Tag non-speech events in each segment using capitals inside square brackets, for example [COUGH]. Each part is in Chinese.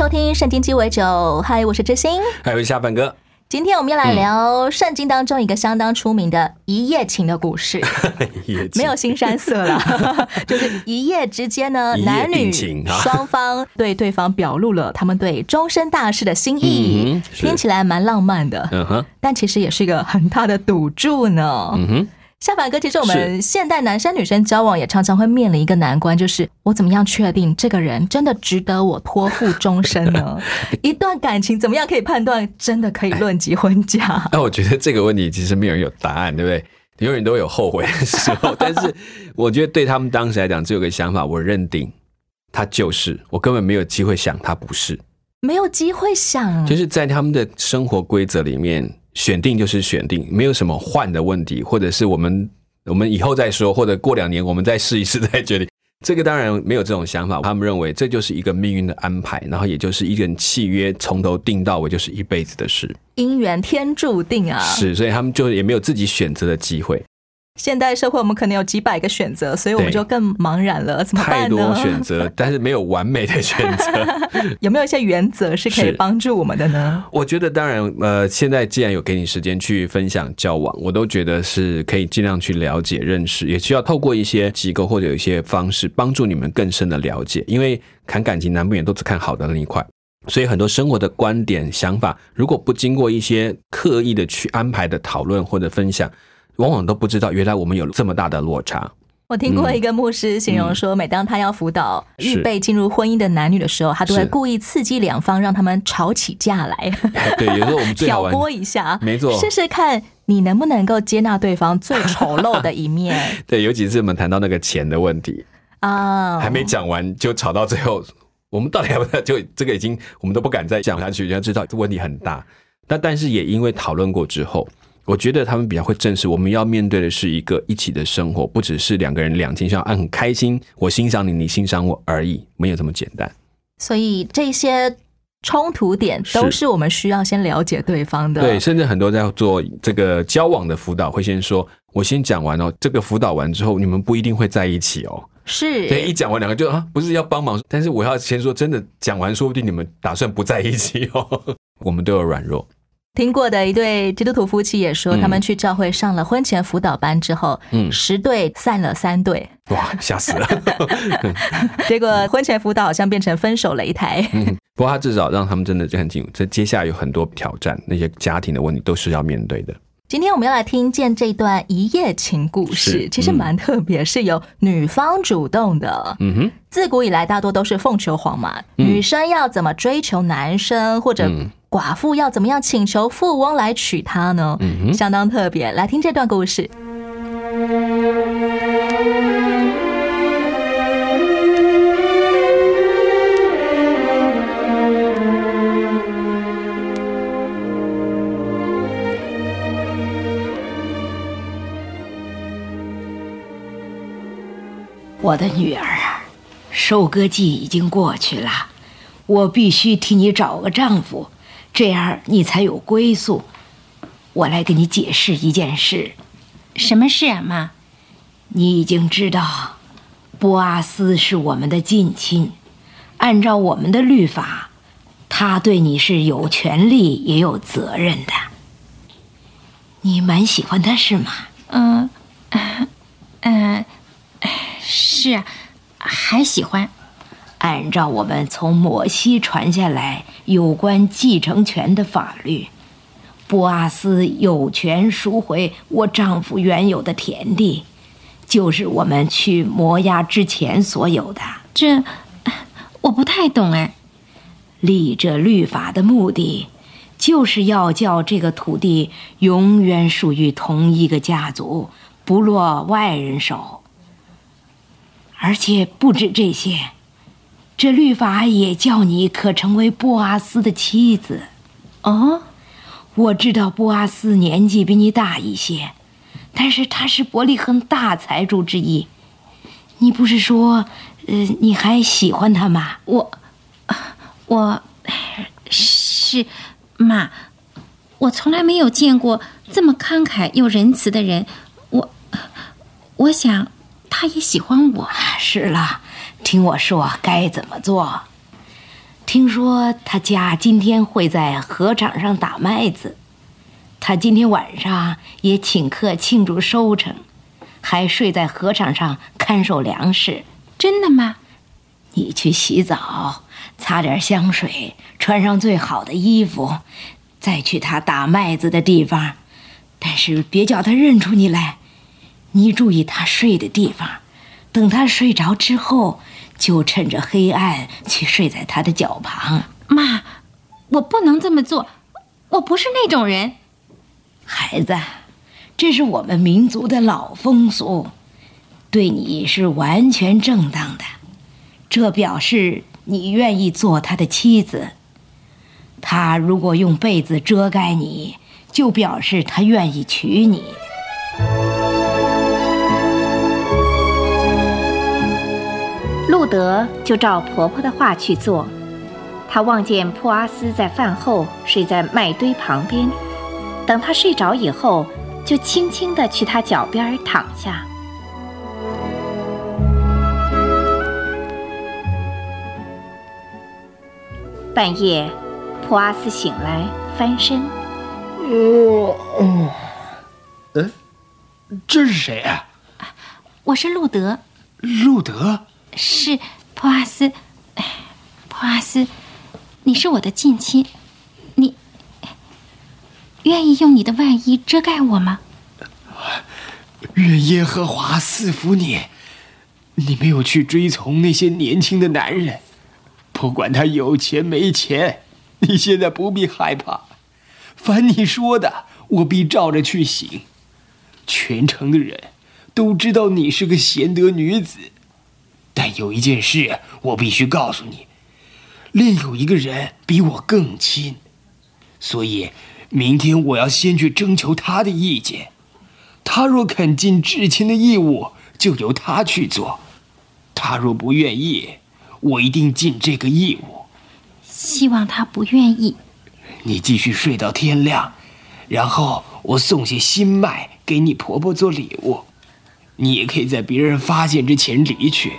收听《圣经鸡尾酒》。嗨，我是知心。还有下半哥，今天我们要来聊圣经当中一个相当出名的一夜情的故事。[LAUGHS] 没有新山色了，[LAUGHS] 就是一夜之间呢，男女双方 [LAUGHS] 对对方表露了他们对终身大事的心意听起来蛮浪漫的，但其实也是一个很大的赌注呢。嗯哼，下凡哥，其实我们现代男生女生交往也常常会面临一个难关，就是我怎么样确定这个人真的值得我托付终身呢？[LAUGHS] 一段感情怎么样可以判断真的可以论及婚嫁？那 [LAUGHS] 我觉得这个问题其实没有人有答案，对不对？永远都有后悔的时候，[LAUGHS] 但是我觉得对他们当时来讲，只有个想法，我认定他就是，我根本没有机会想他不是，没有机会想，就是在他们的生活规则里面，选定就是选定，没有什么换的问题，或者是我们我们以后再说，或者过两年我们再试一试再决定。[LAUGHS] 这个当然没有这种想法，他们认为这就是一个命运的安排，然后也就是一个契约，从头定到尾就是一辈子的事。姻缘天注定啊！是，所以他们就也没有自己选择的机会，现代社会我们可能有几百个选择，所以我们就更茫然了，怎么太办呢？多选择，[LAUGHS] 但是没有完美的选择。有没有一些原则是可以帮助我们的呢？我觉得当然，呃，现在既然有给你时间去分享交往，我都觉得是可以尽量去了解、认识，也需要透过一些机构或者有一些方式帮助你们更深的了解。因为谈感情难不免都只看好的那一块，所以很多生活的观点、想法，如果不经过一些刻意的去安排的讨论或者分享，往往都不知道原来我们有这么大的落差。我听过一个牧师形容说，每当他要辅导预备进入婚姻的男女的时候，他都会故意刺激两方，让他们吵起架来，[LAUGHS] 对，有时候我们挑玩，拨一下，没错。试试看你能不能够接纳对方最丑陋的一面。[LAUGHS] 对，有几次我们谈到那个钱的问题，啊。还没讲完就吵到最后，我们到底要不要？就这个已经我们都不敢再讲下去，要知道这问题很大。但但是也因为讨论过之后，我觉得他们比较会正视，我们要面对的是一个一起的生活，不只是两个人两情相爱，很开心，我欣赏你，你欣赏我而已，没有这么简单。所以这些冲突点都是是我们需要先了解对方的。对，甚至很多在做这个交往的辅导，会先说：“我先讲完哦，这个辅导完之后，你们不一定会在一起哦。”是，对，一讲完两个就啊，不是要帮忙，但是我要先说，真的讲完，说不定你们打算不在一起哦。[LAUGHS] 我们都有软弱，听过的一对基督徒夫妻也说，嗯他们去教会上了婚前辅导班之后，嗯十对散了三对，哇，吓死了。[LAUGHS] 结果婚前辅导好像变成分手擂台。嗯，不过他至少让他们真的就很清楚，这接下来有很多挑战，那些家庭的问题都是要面对的。今天我们要来听见这段一夜情故事是，其实蛮特别，是由女方主动的。嗯哼，自古以来，大多都是凤求凰嘛，女生要怎么追求男生，或者嗯寡妇要怎么样请求富翁来娶她呢？嗯，相当特别。来听这段故事。我的女儿啊，收割季已经过去了，我必须替你找个丈夫，这样你才有归宿。我来给你解释一件事，什么事啊，妈？你已经知道，波阿斯是我们的近亲，按照我们的律法，他对你是有权利也有责任的。你蛮喜欢他是吗？嗯、嗯、是啊，还喜欢。按照我们从摩西传下来有关继承权的法律，波阿斯有权赎回我丈夫原有的田地，就是我们去摩押之前所有的。这我不太懂哎。立这律法的目的，就是要叫这个土地永远属于同一个家族，不落外人手。而且不止这些，这律法也叫你可成为波阿斯的妻子。哦，我知道波阿斯年纪比你大一些，但是他是伯利恒大财主之一。你不是说，呃，你还喜欢他吗？我，我，是妈，我从来没有见过这么慷慨又仁慈的人。我，我想他也喜欢我。是了，听我说该怎么做。听说他家今天会在河场上打麦子，他今天晚上也请客庆祝收成。还睡在河场上看守粮食，真的吗？你去洗澡，擦点香水，穿上最好的衣服，再去他打麦子的地方，但是别叫他认出你来。你注意他睡的地方，等他睡着之后，就趁着黑暗去睡在他的脚旁。妈，我不能这么做，我不是那种人，孩子。这是我们民族的老风俗，对你是完全正当的。这表示你愿意做他的妻子。他如果用被子遮盖你，就表示他愿意娶你。德就照婆婆的话去做。他望见普阿斯在饭后睡在麦堆旁边，等他睡着以后。就轻轻地去他脚边躺下。半夜，普阿斯醒来，翻身。哦哦，嗯，这是谁啊？我是路德。路德？是普阿斯。普阿斯，你是我的近亲。你愿意用你的外衣遮盖我吗？愿耶和华赐福你。你没有去追从那些年轻的男人，不管他有钱没钱，你现在不必害怕。凡你说的，我必照着去行。全城的人都知道你是个贤德女子，但有一件事我必须告诉你：另有一个人比我更亲，所以。明天我要先去征求他的意见，他若肯尽至亲的义务，就由他去做；他若不愿意，我一定尽这个义务。希望他不愿意。你继续睡到天亮，然后我送些新麦给你婆婆做礼物。你也可以在别人发现之前离去。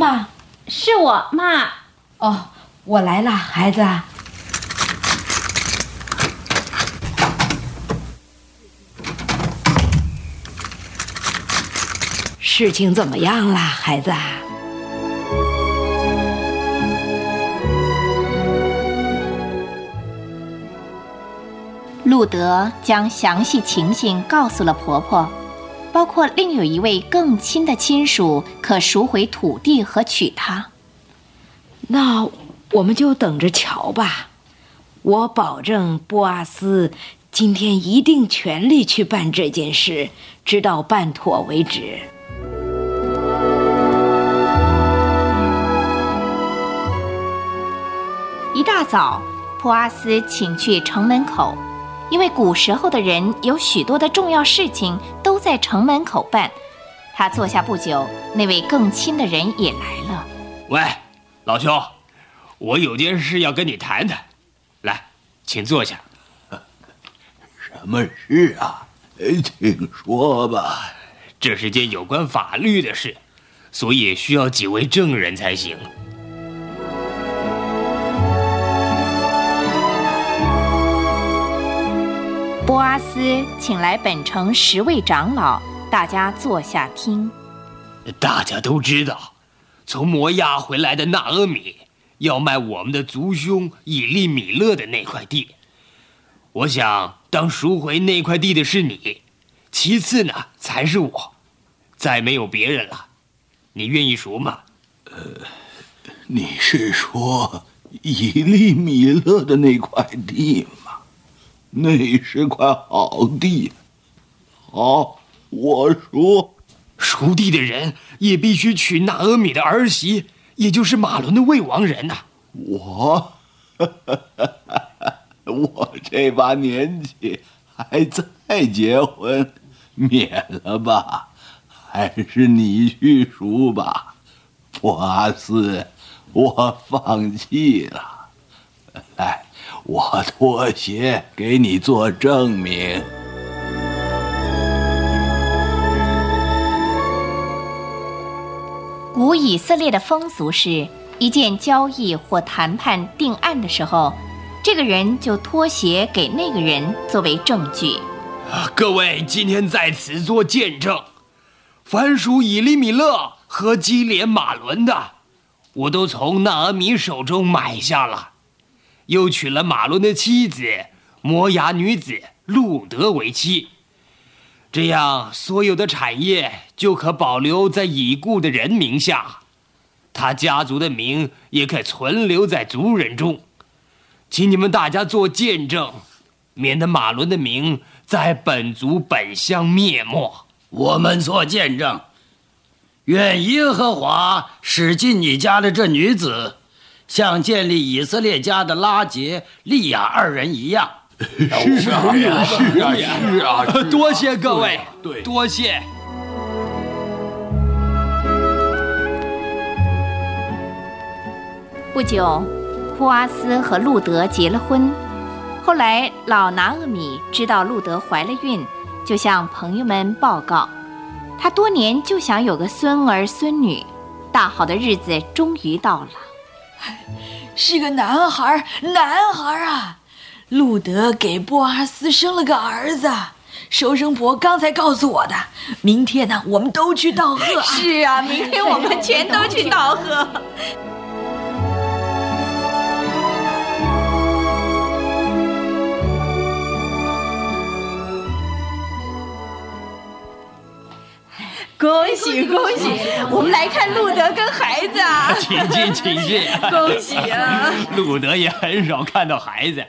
路德吗？是我妈。哦，我来了，孩子。事情怎么样了，孩子？路德将详细情形告诉了婆婆。包括另有一位更亲的亲属可赎回土地和娶她，那我们就等着瞧吧。我保证，波阿斯今天一定全力去办这件事，直到办妥为止。一大早，普阿斯请去城门口。因为古时候的人有许多的重要事情都在城门口办，他坐下不久，那位更亲的人也来了。喂，老兄，我有件事要跟你谈谈，来，请坐下。[LAUGHS] 什么事啊？请说吧。这是件有关法律的事，所以需要几位证人才行。波阿斯请来本城十位长老，大家坐下听。大家都知道，从摩亚回来的纳阿米要卖我们的族兄以利米勒的那块地。我想，当赎回那块地的是你，其次呢才是我。再没有别人了。你愿意赎吗？呃你是说以利米勒的那块地吗？那是块好地。好，我赎，赎地的人也必须娶纳阿米的儿媳，也就是马伦的未亡人呐、我，[LAUGHS] 我这把年纪还再结婚，免了吧，还是你去赎吧，普阿斯，我放弃了。来，我脱鞋给你做证明。古以色列的风俗是，一件交易或谈判定案的时候，这个人就脱鞋给那个人作为证据。各位今天在此做见证，凡属以利米勒和基连马伦的，我都从纳阿米手中买下了，又娶了马伦的妻子摩崖女子路德为妻。这样，所有的产业就可保留在已故的人名下，他家族的名也可存留在族人中。请你们大家做见证，免得马伦的名在本族本乡灭没。我们做见证，愿耶和华使进你家的这女子，像建立以色列家的拉杰、利亚二人一样。是啊，是啊，是啊，多谢各位，对多谢。不久，库阿斯和路德结了婚。后来，老拿厄米知道路德怀了孕，就向朋友们报告，他多年就想有个孙儿孙女，大好的日子终于到了。是个男孩，男孩啊！路德给波阿斯生了个儿子，收生婆刚才告诉我的。明天呢，我们都去道贺。是啊，明天我们全都去道贺。恭喜恭喜！我们来看路德跟孩子啊！请进，请进。恭喜啊！[LAUGHS] 路德也很少看到孩子，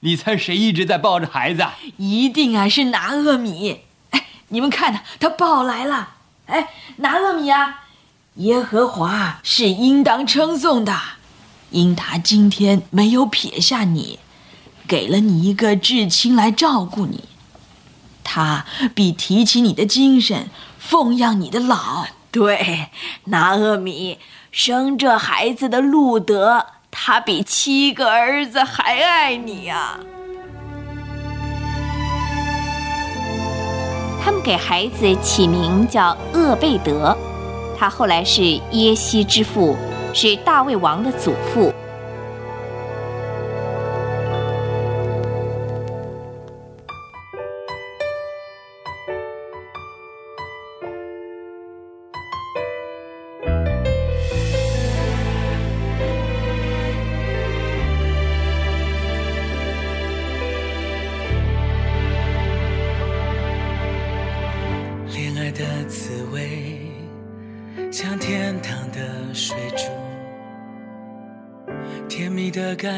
你猜谁一直在抱着孩子？一定啊是拿厄米。哎，你们看他，他抱来了。哎，拿厄米啊，耶和华是应当称颂的，因他今天没有撇下你，给了你一个至亲来照顾你。他必提起你的精神，奉养你的老。对，拿阿米生这孩子的路德，他比七个儿子还爱你呀、他们给孩子起名叫厄贝德，他后来是耶西之父，是大卫王的祖父。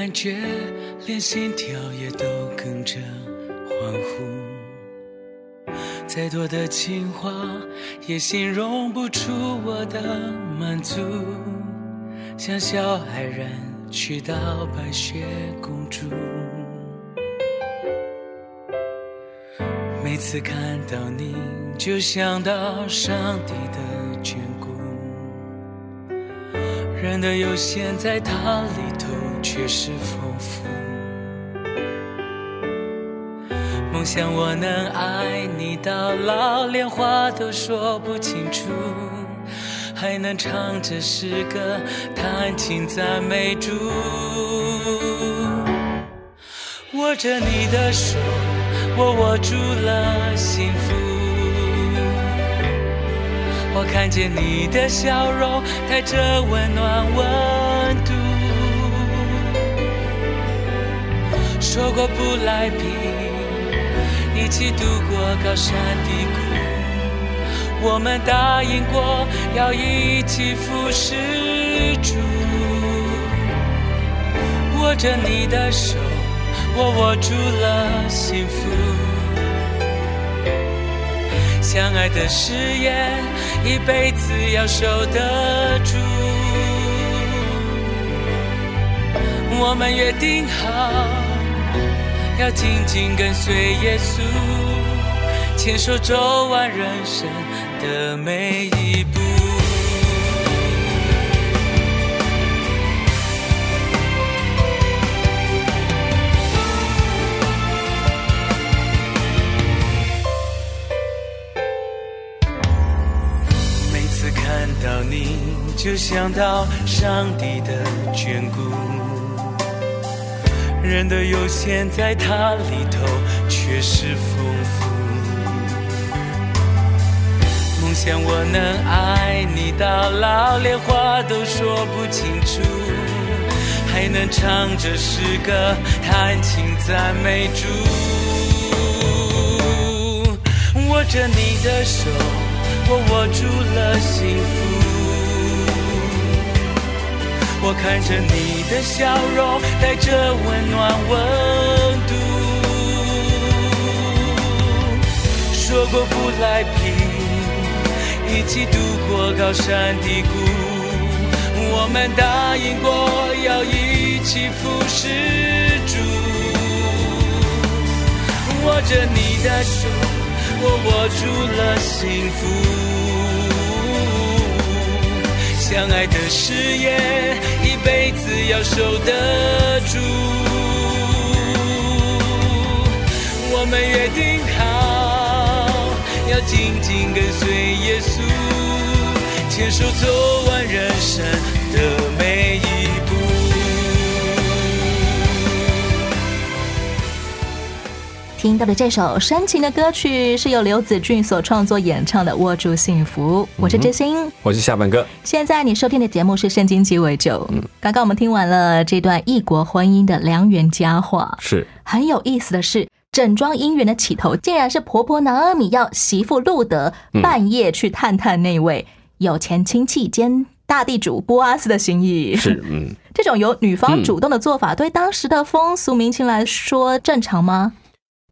感觉，连心跳也都跟着欢呼。再多的情话也形容不出我的满足，像小矮人娶到白雪公主。每次看到你，就想到上帝的眷顾。人的有限，在它里头却是丰富。梦想我能爱你到老，连话都说不清楚，还能唱着诗歌，弹琴赞美主。握着你的手，我握住了幸福。我看见你的笑容，带着温暖温度。说过不来比，一起度过高山低谷。我们答应过要一起服侍主，握着你的手，我握住了幸福。相爱的誓言，一辈子要守得住。我们约定好，要紧紧跟随耶稣，牵手走完人生的每一步。就想到上帝的眷顾。人的有限，在他里头却是丰富。梦想我能爱你到老，连话都说不清楚，还能唱着诗歌，弹琴赞美主。握着你的手，我握住了幸福。我看着你的笑容，带着温暖温度。说过不来拼，一起度过高山低谷。我们答应过要一起服侍主。握着你的手，我握住了幸福。相爱的誓言，一辈子要守得住。我们约定好，要紧紧跟随耶稣，牵手走完人生的每一步。听到的这首深情的歌曲是由刘子俊所创作演唱的《握住幸福》，我是知心，我是下半哥。现在你收听的节目是《圣经鸡尾酒》。嗯，刚刚我们听完了这段异国婚姻的良缘佳话，是很有意思的是，整桩姻缘的起头竟然是婆婆拿阿米要媳妇路德半夜去探探那位有钱亲戚兼大地主波阿斯的心意。是，嗯，[LAUGHS] 这种由女方主动的做法，对当时的风俗民情来说正常吗？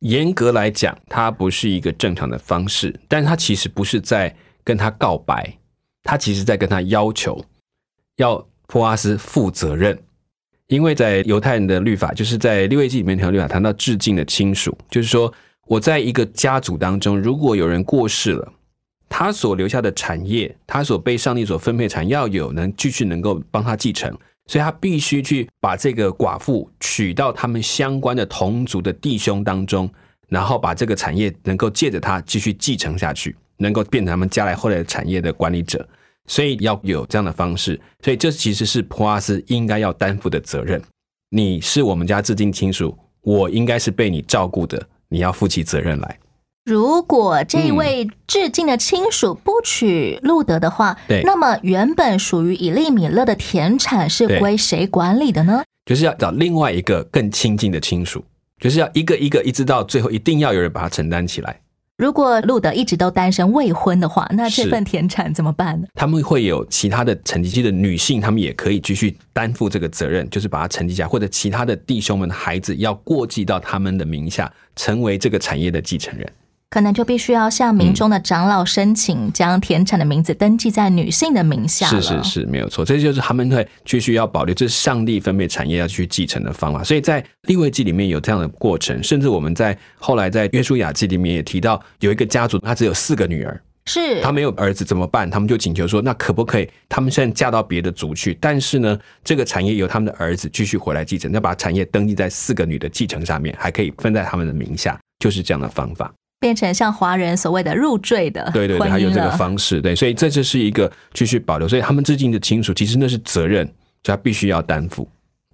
严格来讲，它不是一个正常的方式，但他其实不是在跟他告白，他其实在跟他要求要波阿斯负责任，因为在犹太人的律法，就是在利未记里面条律法谈到致敬的亲属，就是说我在一个家族当中，如果有人过世了，他所留下的产业，他所被上帝所分配产，要有能继续能够帮他继承。所以他必须去把这个寡妇娶到他们相关的同族的弟兄当中，然后把这个产业能够借着他继续继承下去，能够变成他们将来后来的产业的管理者。所以要有这样的方式，所以这其实是普阿斯应该要担负的责任。你是我们家至亲亲属，我应该是被你照顾的，你要负起责任来。如果这位致敬的亲属不娶路德的话，对，那么原本属于以利米勒的田产是归谁管理的呢？就是要找另外一个更亲近的亲属，就是要一个一个一直到最后，一定要有人把它承担起来。如果路德一直都单身未婚的话，那这份田产怎么办呢？他们会有其他的承继的女性，他们也可以继续担负这个责任，就是把它承继下，或者其他的弟兄们的孩子要过继到他们的名下，成为这个产业的继承人。可能就必须要向民中的长老申请，将田产的名字登记在女性的名下。是是是，没有错，这就是他们会继续要保留，这是上帝分配产业要去继承的方法。所以在立位记里面有这样的过程，甚至我们在后来在约书亚记里面也提到，有一个家族他只有四个女儿，是他没有儿子怎么办？他们就请求说，那可不可以？他们现在嫁到别的族去，但是呢，这个产业由他们的儿子继续回来继承，要把产业登记在四个女的继承上面，还可以分在他们的名下，就是这样的方法。变成像华人所谓的入赘的，对对对，还有这个方式，对，所以这就是一个继续保留，所以他们至今的亲属，其实那是责任，就他必须要担负。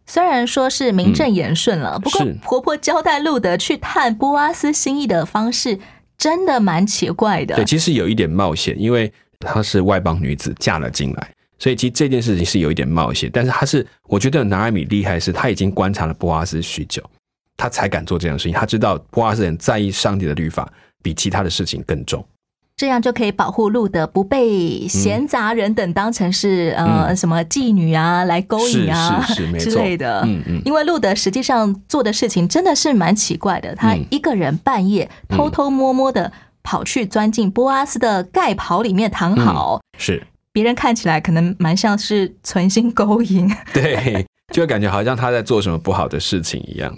虽然说是名正言顺了，不过婆婆交代路德去探波阿斯心意的方式，真的蛮奇怪的。对，其实有一点冒险，因为她是外邦女子嫁了进来，所以其实这件事情是有一点冒险。但是她是，我觉得拿艾米厉害是，她已经观察了波阿斯许久。他才敢做这样的事情。他知道波阿斯人在意上帝的律法，比其他的事情更重。这样就可以保护路德不被闲杂人等当成是、呃嗯什么妓女啊来勾引啊 [LAUGHS] 之类的。嗯嗯因为路德实际上做的事情真的是蛮奇怪的，他嗯一个人半夜偷偷摸摸的跑去钻进波阿斯的盖袍里面躺好，是别人看起来可能蛮像是存心勾引。[LAUGHS] 对，就感觉好像他在做什么不好的事情一样。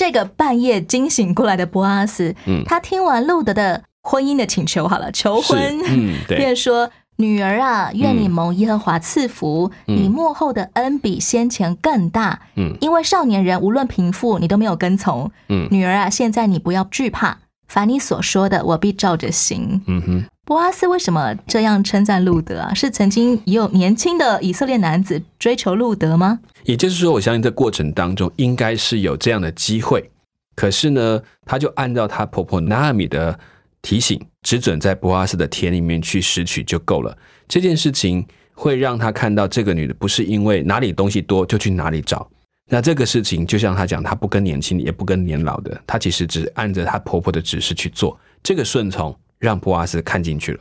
这个半夜惊醒过来的波阿斯，嗯他听完路德的婚姻的请求，好了，求婚，嗯对 [LAUGHS] 便说：“女儿啊，愿你蒙耶和华赐福，嗯你幕后的恩比先前更大。嗯因为少年人无论贫富，你都没有跟从。嗯女儿啊，现在你不要惧怕，凡你所说的，我必照着行。”嗯哼，波阿斯为什么这样称赞路德啊？是曾经也有年轻的以色列男子追求路德吗？也就是说，我相信这过程当中应该是有这样的机会，可是呢，她就按照她婆婆纳米的提醒，只准在博阿斯的田里面去拾取就够了。这件事情会让她看到这个女的不是因为哪里东西多就去哪里找。那这个事情就像她讲，她不跟年轻，也不跟年老的，她其实只按着她婆婆的指示去做。这个顺从让博阿斯看进去了。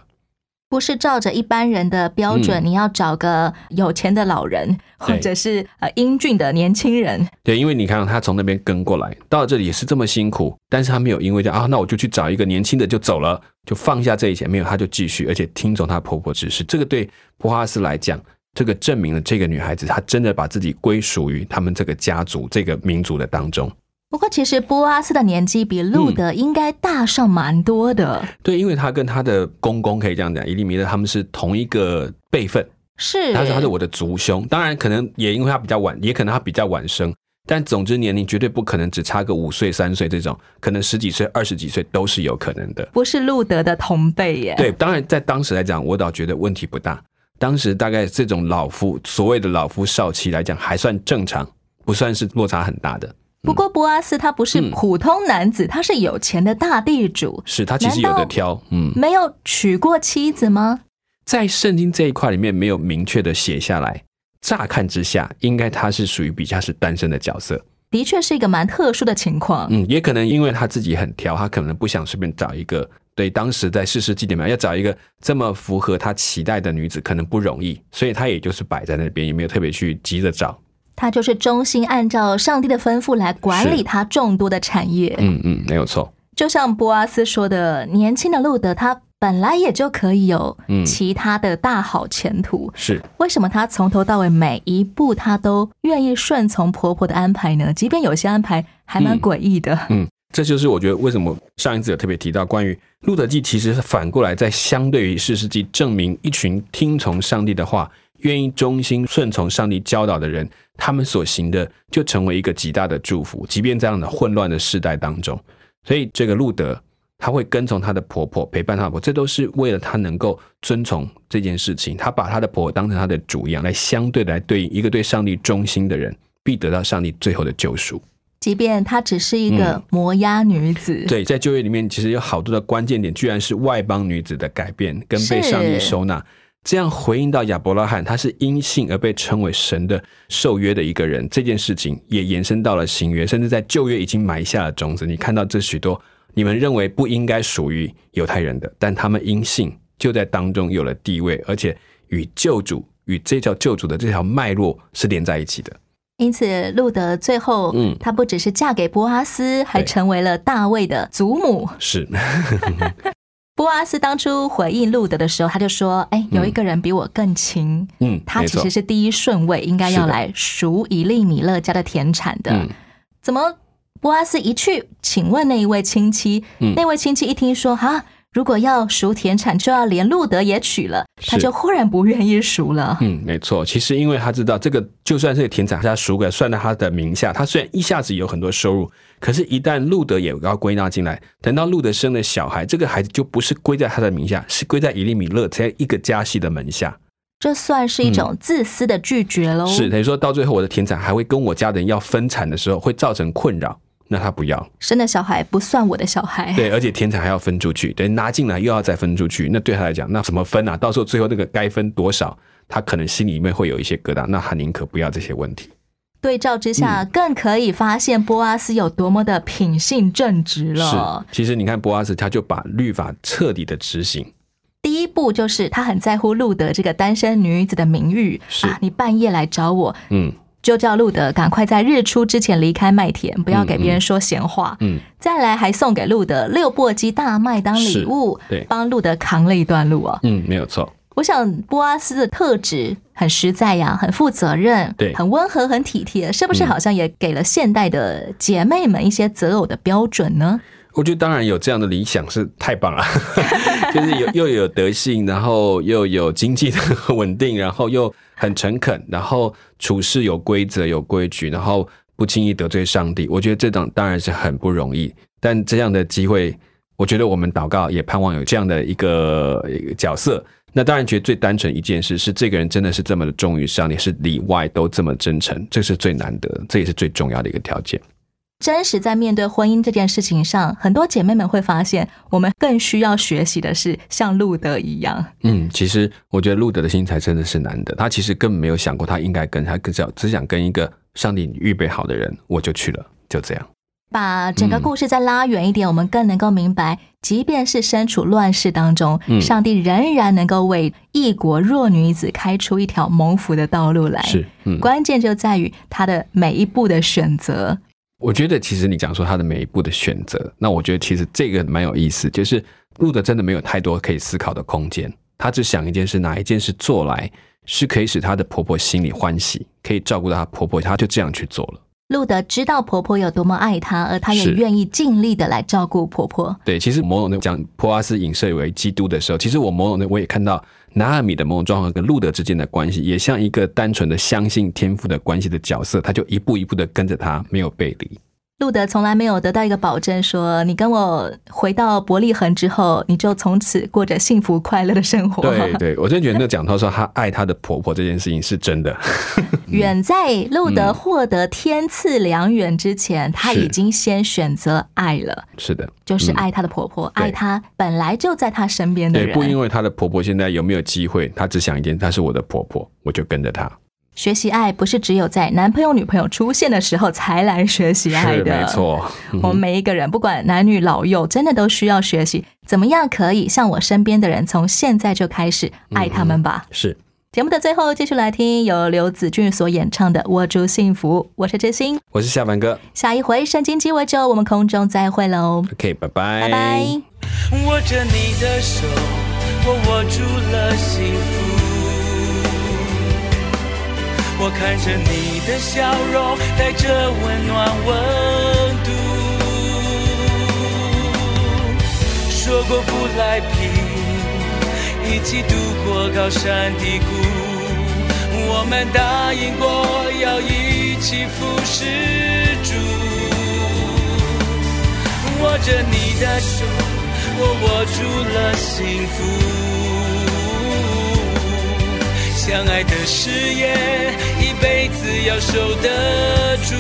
不是照着一般人的标准，嗯你要找个有钱的老人，对或者是呃英俊的年轻人。对，因为你看他从那边跟过来，到了这里也是这么辛苦，但是他没有因为这样啊，那我就去找一个年轻的就走了，就放下这一切，没有，他就继续，而且听从他婆婆指示。这个对普哈斯来讲，这个证明了这个女孩子她真的把自己归属于他们这个家族、这个民族的当中。不过，其实波阿斯的年纪比路德应该大上蛮多的，对，因为他跟他的公公可以这样讲，伊利米勒他们是同一个辈分，是他说他是我的族兄，当然可能也因为他比较晚，也可能他比较晚生，但总之年龄绝对不可能只差个五岁三岁这种，可能十几岁、二十几岁都是有可能的。不是路德的同辈耶？对，当然在当时来讲，我倒觉得问题不大。当时大概这种老夫所谓的老夫少妻来讲，还算正常，不算是落差很大的。不过波阿斯他不是嗯普通男子，他是有钱的大地主，是他其实有的挑，嗯，没有娶过妻子吗？在圣经这一块里面没有明确的写下来。乍看之下，应该他是属于比较是单身的角色。的确是一个蛮特殊的情况。嗯，也可能因为他自己很挑，他可能不想随便找一个。对，当时在世世纪里面要找一个这么符合他期待的女子，可能不容易，所以他也就是摆在那边，也没有特别去急着找。他就是忠心按照上帝的吩咐来管理他众多的产业。嗯嗯，没有错。就像波阿斯说的，年轻的路德他本来也就可以有嗯其他的大好前途，是为什么他从头到尾每一步他都愿意顺从婆婆的安排呢？即便有些安排还蛮诡异的。嗯，这就是我觉得为什么上一次有特别提到关于《路德记》，其实是反过来在相对于《士世记》证明一群听从上帝的话、愿意忠心顺从上帝教导的人，他们所行的就成为一个极大的祝福，即便这样的混乱的时代当中。所以这个路德他会跟从他的婆婆，陪伴他的婆婆，这都是为了他能够遵从这件事情。他把他的婆婆当成他的主一样，来相对地来对应一个对上帝忠心的人，必得到上帝最后的救赎。即便她只是一个嗯摩押女子，对，在就业里面，其实有好多的关键点，居然是外邦女子的改变跟被上帝收纳，这样回应到亚伯拉罕，他是因信而被称为神的受约的一个人，这件事情也延伸到了新约，甚至在旧约已经埋下了种子。你看到这许多你们认为不应该属于犹太人的，但他们因信就在当中有了地位，而且与救主与这条救主的这条脉络是连在一起的。因此路德最后，嗯她不只是嫁给波阿斯，还成为了大卫的祖母。是，波阿斯当初回应路德的时候，他就说：“哎，有一个人比我更勤，嗯，他其实是第一顺位，应该要来赎以利米勒家的田产的。嗯。怎么波阿斯一去请问那一位亲戚，嗯。那位亲戚一听说哈，如果要赎田产，就要连路德也娶了，他就忽然不愿意赎了。嗯，没错。其实因为他知道这个，就算是田产他赎给算在他的名下，他虽然一下子有很多收入，可是，一旦路德也要归纳进来，等到路德生了小孩，这个孩子就不是归在他的名下，是归在以利米勒在一个家系的门下。这算是一种自私的拒绝喽。嗯是等于说到最后，我的田产还会跟我家人要分产的时候，会造成困扰。那他不要，生的小孩不算我的小孩。对，而且田产还要分出去，等于拿进来又要再分出去，那对他来讲，那怎么分啊？到时候最后那个该分多少，他可能心里面会有一些疙瘩，那他宁可不要这些问题。对照之下，嗯更可以发现波阿斯有多么的品性正直了。是，其实你看波阿斯，他就把律法彻底的执行，第一步就是他很在乎路德这个单身女子的名誉是啊，你半夜来找我，嗯就叫路德赶快在日出之前离开麦田，不要给别人说闲话。嗯，再来还送给路德六簸箕大麦当礼物，对帮路德扛了一段路哦。嗯，没有错。我想波阿斯的特质很实在呀，很负责任，对很温和，很体贴，是不是嗯好像也给了现代的姐妹们一些择偶的标准呢？我觉得当然有这样的理想是太棒了，[LAUGHS] 就是有 [LAUGHS] 又有德性，然后又有经济的稳定，然后又很诚恳，然后处事有规则有规矩，然后不轻易得罪上帝。我觉得这种当然是很不容易，但这样的机会，我觉得我们祷告也盼望有这样的一个一个角色。那当然，觉得最单纯一件事是这个人真的是这么的忠于上帝，是里外都这么真诚，这是最难得，这也是最重要的一个条件。真实在面对婚姻这件事情上，很多姐妹们会发现，我们更需要学习的是像路德一样，嗯，其实我觉得路德的心才真的是难得，他其实根本没有想过他应该跟他只想只想跟一个上帝预备好的人，我就去了，就这样。把整个故事再拉远一点，我们更能够明白，即便是身处乱世当中，嗯上帝仍然能够为异国弱女子开出一条蒙福的道路来。是，嗯，关键就在于他的每一步的选择。我觉得其实你讲说他的每一步的选择，那我觉得其实这个蛮有意思，就是路德真的没有太多可以思考的空间，他只想一件事，哪一件事做来是可以使她的婆婆心里欢喜，可以照顾到她婆婆，她就这样去做了。路德知道婆婆有多么爱她，而她也愿意尽力的来照顾婆婆。对，其实某种的讲普阿斯影射为基督的时候，其实我某种的我也看到拿尔米的某种状况跟路德之间的关系，也像一个单纯的相信天赋的关系的角色，他就一步一步的跟着他，没有背离。路德从来没有得到一个保证，说你跟我回到伯利恒之后，你就从此过着幸福快乐的生活。对对，[LAUGHS] 我真觉得那讲到说她爱她的婆婆这件事情是真的。远在路德获得天赐良缘之前，她已经先选择爱了，是的，就是嗯爱她的婆婆，对爱她本来就在她身边的人对，不因为她的婆婆现在有没有机会，她只想一件，她是我的婆婆，我就跟着她。学习爱不是只有在男朋友、女朋友出现的时候才来学习爱的，没错。嗯 [LAUGHS] 我们每一个人，不管男女老幼，真的都需要学习怎么样可以像我身边的人，从现在就开始爱他们吧。是节目的最后，继续来听由刘子俊所演唱的《握住幸福》，我是知心。我是夏凡哥下一回圣经鸡尾酒，我们空中再会喽，，OK，拜拜，拜拜。握着你的手，我握住了幸福。我看着你的笑容，带着温暖温度。说过不来拼，一起度过高山低谷。我们答应过要一起服侍主。握着你的手，我握住了幸福。相爱的誓言，一辈子要守得住。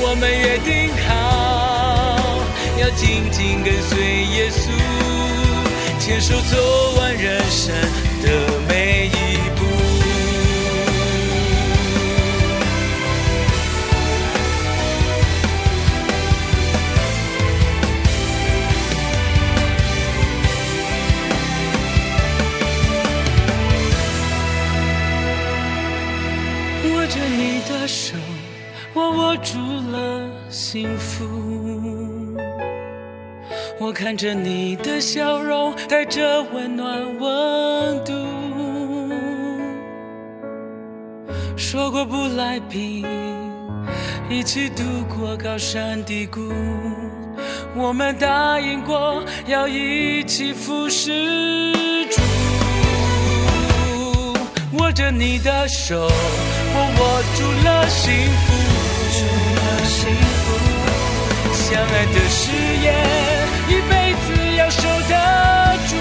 我们约定好，要紧紧跟随耶稣，牵手走完人生的每一步。幸福。我看着你的笑容，带着温暖温度。说过不来拼，一起度过高山低谷。我们答应过要一起服侍住。握着你的手，我握住了幸福。幸福，相爱的誓言，一辈子要守得住。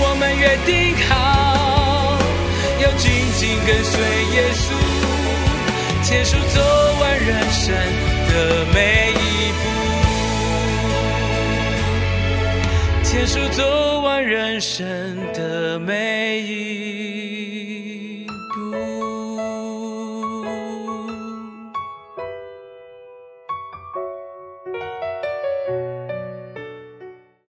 我们约定好，要紧紧跟随耶稣，牵手走完人生的每一步。牵手走完人生的每一